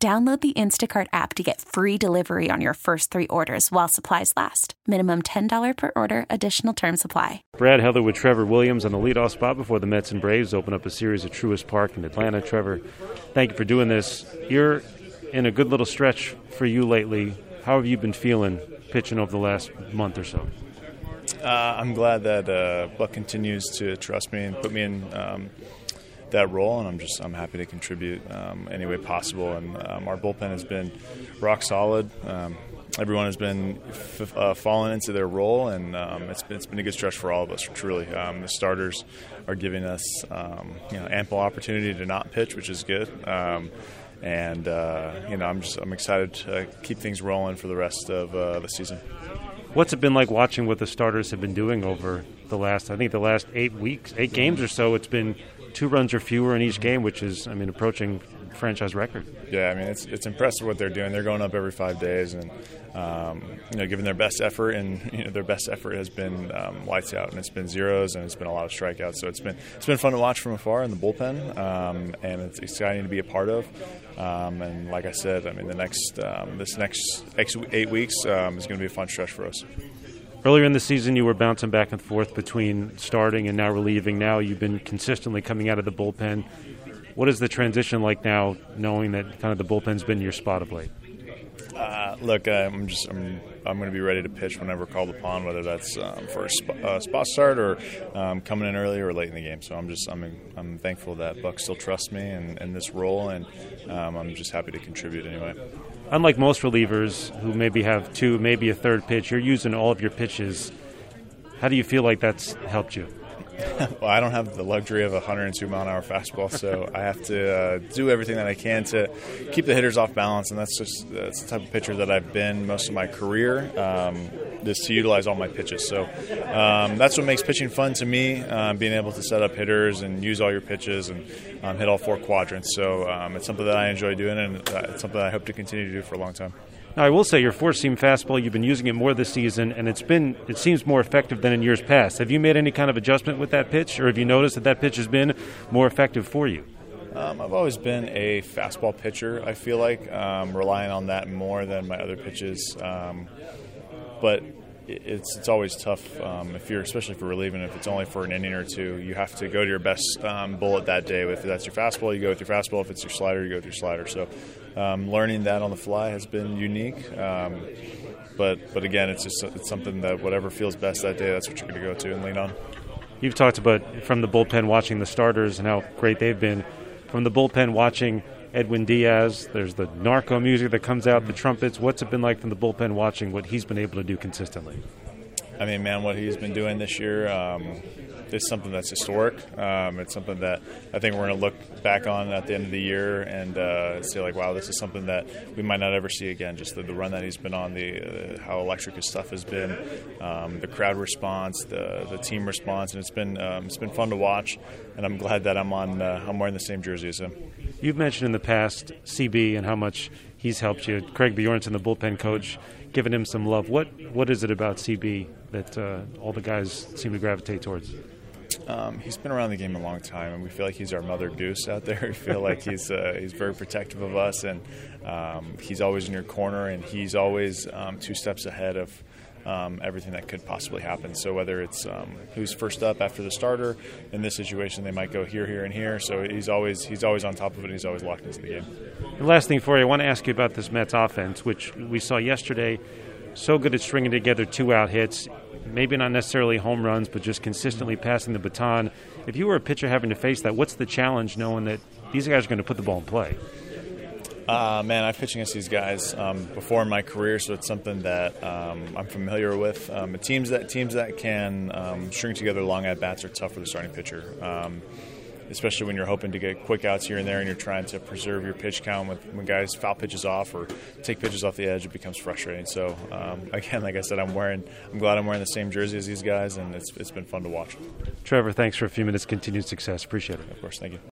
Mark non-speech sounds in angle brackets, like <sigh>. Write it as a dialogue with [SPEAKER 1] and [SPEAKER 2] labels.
[SPEAKER 1] Download the Instacart app to get free delivery on your first three orders while supplies last. Minimum $10 per order, additional term supply.
[SPEAKER 2] Brad Heller with Trevor Williams on the leadoff spot before the Mets and Braves open up a series at Truist Park in Atlanta. Trevor, thank you for doing this. You're in a good little stretch for you lately. How have you been feeling pitching over the last month or so?
[SPEAKER 3] Uh, I'm glad that uh, Buck continues to trust me and put me in. Um, that role, and I'm just I'm happy to contribute um, any way possible. And um, our bullpen has been rock solid. Um, everyone has been f- uh, falling into their role, and um, it's been it's been a good stretch for all of us. Truly, um, the starters are giving us um, you know ample opportunity to not pitch, which is good. and uh, you know, I'm just I'm excited to keep things rolling for the rest of uh, the season.
[SPEAKER 2] What's it been like watching what the starters have been doing over the last, I think, the last eight weeks, eight games or so? It's been two runs or fewer in each game, which is, I mean, approaching franchise record.
[SPEAKER 3] Yeah, I mean, it's it's impressive what they're doing. They're going up every five days and um, you know giving their best effort, and <laughs> you know, their best effort has been um, lights out, and it's been zeros, and it's been a lot of strikeouts. So it's been it's been fun to watch from afar in the bullpen, um, and it's exciting to be a part of. Um, and like I said, I mean, the next um, this next eight weeks um, is going to be a fun stretch for us.
[SPEAKER 2] Earlier in the season, you were bouncing back and forth between starting and now relieving. Now you've been consistently coming out of the bullpen. What is the transition like now, knowing that kind of the bullpen's been your spot of late?
[SPEAKER 3] Uh, look, I'm just I'm, I'm going to be ready to pitch whenever called upon, whether that's um, for a sp- uh, spot start or um, coming in early or late in the game. So I'm just I'm I'm thankful that Buck still trusts me in, in this role, and um, I'm just happy to contribute anyway
[SPEAKER 2] unlike most relievers who maybe have two, maybe a third pitch, you're using all of your pitches. How do you feel like that's helped you? <laughs>
[SPEAKER 3] well, I don't have the luxury of a 102 mile an hour fastball, so I have to uh, do everything that I can to keep the hitters off balance, and that's just that's the type of pitcher that I've been most of my career. Um, is to utilize all my pitches. So um, that's what makes pitching fun to me, um, being able to set up hitters and use all your pitches and um, hit all four quadrants. So um, it's something that I enjoy doing, and it's something I hope to continue to do for a long time.
[SPEAKER 2] Now, I will say your four seam fastball, you've been using it more this season, and it's been it seems more effective than in years past. Have you made any kind of adjustment with that pitch, or have you noticed that that pitch has been more effective for you?
[SPEAKER 3] Um, I've always been a fastball pitcher. I feel like um, relying on that more than my other pitches. Um, but it's it's always tough um, if you're especially for relieving if it's only for an inning or two. You have to go to your best um, bullet that day. If that's your fastball, you go with your fastball. If it's your slider, you go with your slider. So um, learning that on the fly has been unique. Um, but but again, it's just it's something that whatever feels best that day, that's what you're going to go to and lean on.
[SPEAKER 2] You've talked about from the bullpen watching the starters and how great they've been. From the bullpen watching Edwin Diaz. There's the narco music that comes out, the trumpets. What's it been like from the bullpen watching what he's been able to do consistently?
[SPEAKER 3] I mean, man, what he's been doing this year um, is something that's historic. Um, it's something that I think we're going to look back on at the end of the year and uh, say, like, wow, this is something that we might not ever see again. Just the, the run that he's been on, the uh, how electric his stuff has been, um, the crowd response, the the team response, and it's been um, it's been fun to watch. And I'm glad that I'm on uh, I'm wearing the same jersey as him.
[SPEAKER 2] You've mentioned in the past CB and how much he's helped you. Craig Bjornson, the bullpen coach, giving him some love. What what is it about CB that uh, all the guys seem to gravitate towards?
[SPEAKER 3] Um, he's been around the game a long time, and we feel like he's our mother goose out there. <laughs> We feel like he's uh, he's very protective of us, and um, he's always in your corner, and he's always um, two steps ahead of um, everything that could possibly happen. So whether it's um, who's first up after the starter, in this situation they might go here, here, and here. So he's always he's always on top of it. and He's always locked into the game.
[SPEAKER 2] The last thing for you, I want to ask you about this Mets offense, which we saw yesterday. So good at stringing together two out hits, maybe not necessarily home runs, but just consistently passing the baton. If you were a pitcher having to face that, what's the challenge knowing that these guys are going to put the ball in play?
[SPEAKER 3] Uh, man, I've pitched against these guys um, before in my career, so it's something that um, I'm familiar with. Um, teams that teams that can um, string together long at bats are tough for the starting pitcher. Um, especially when you're hoping to get quick outs here and there, and you're trying to preserve your pitch count. With, when guys foul pitches off or take pitches off the edge, it becomes frustrating. So um, <laughs> again, like I said, I'm wearing, I'm glad I'm wearing the same jersey as these guys, and it's it's been fun to watch.
[SPEAKER 2] Trevor, thanks for a few minutes. Continued success. Appreciate it.
[SPEAKER 3] Of course, thank you.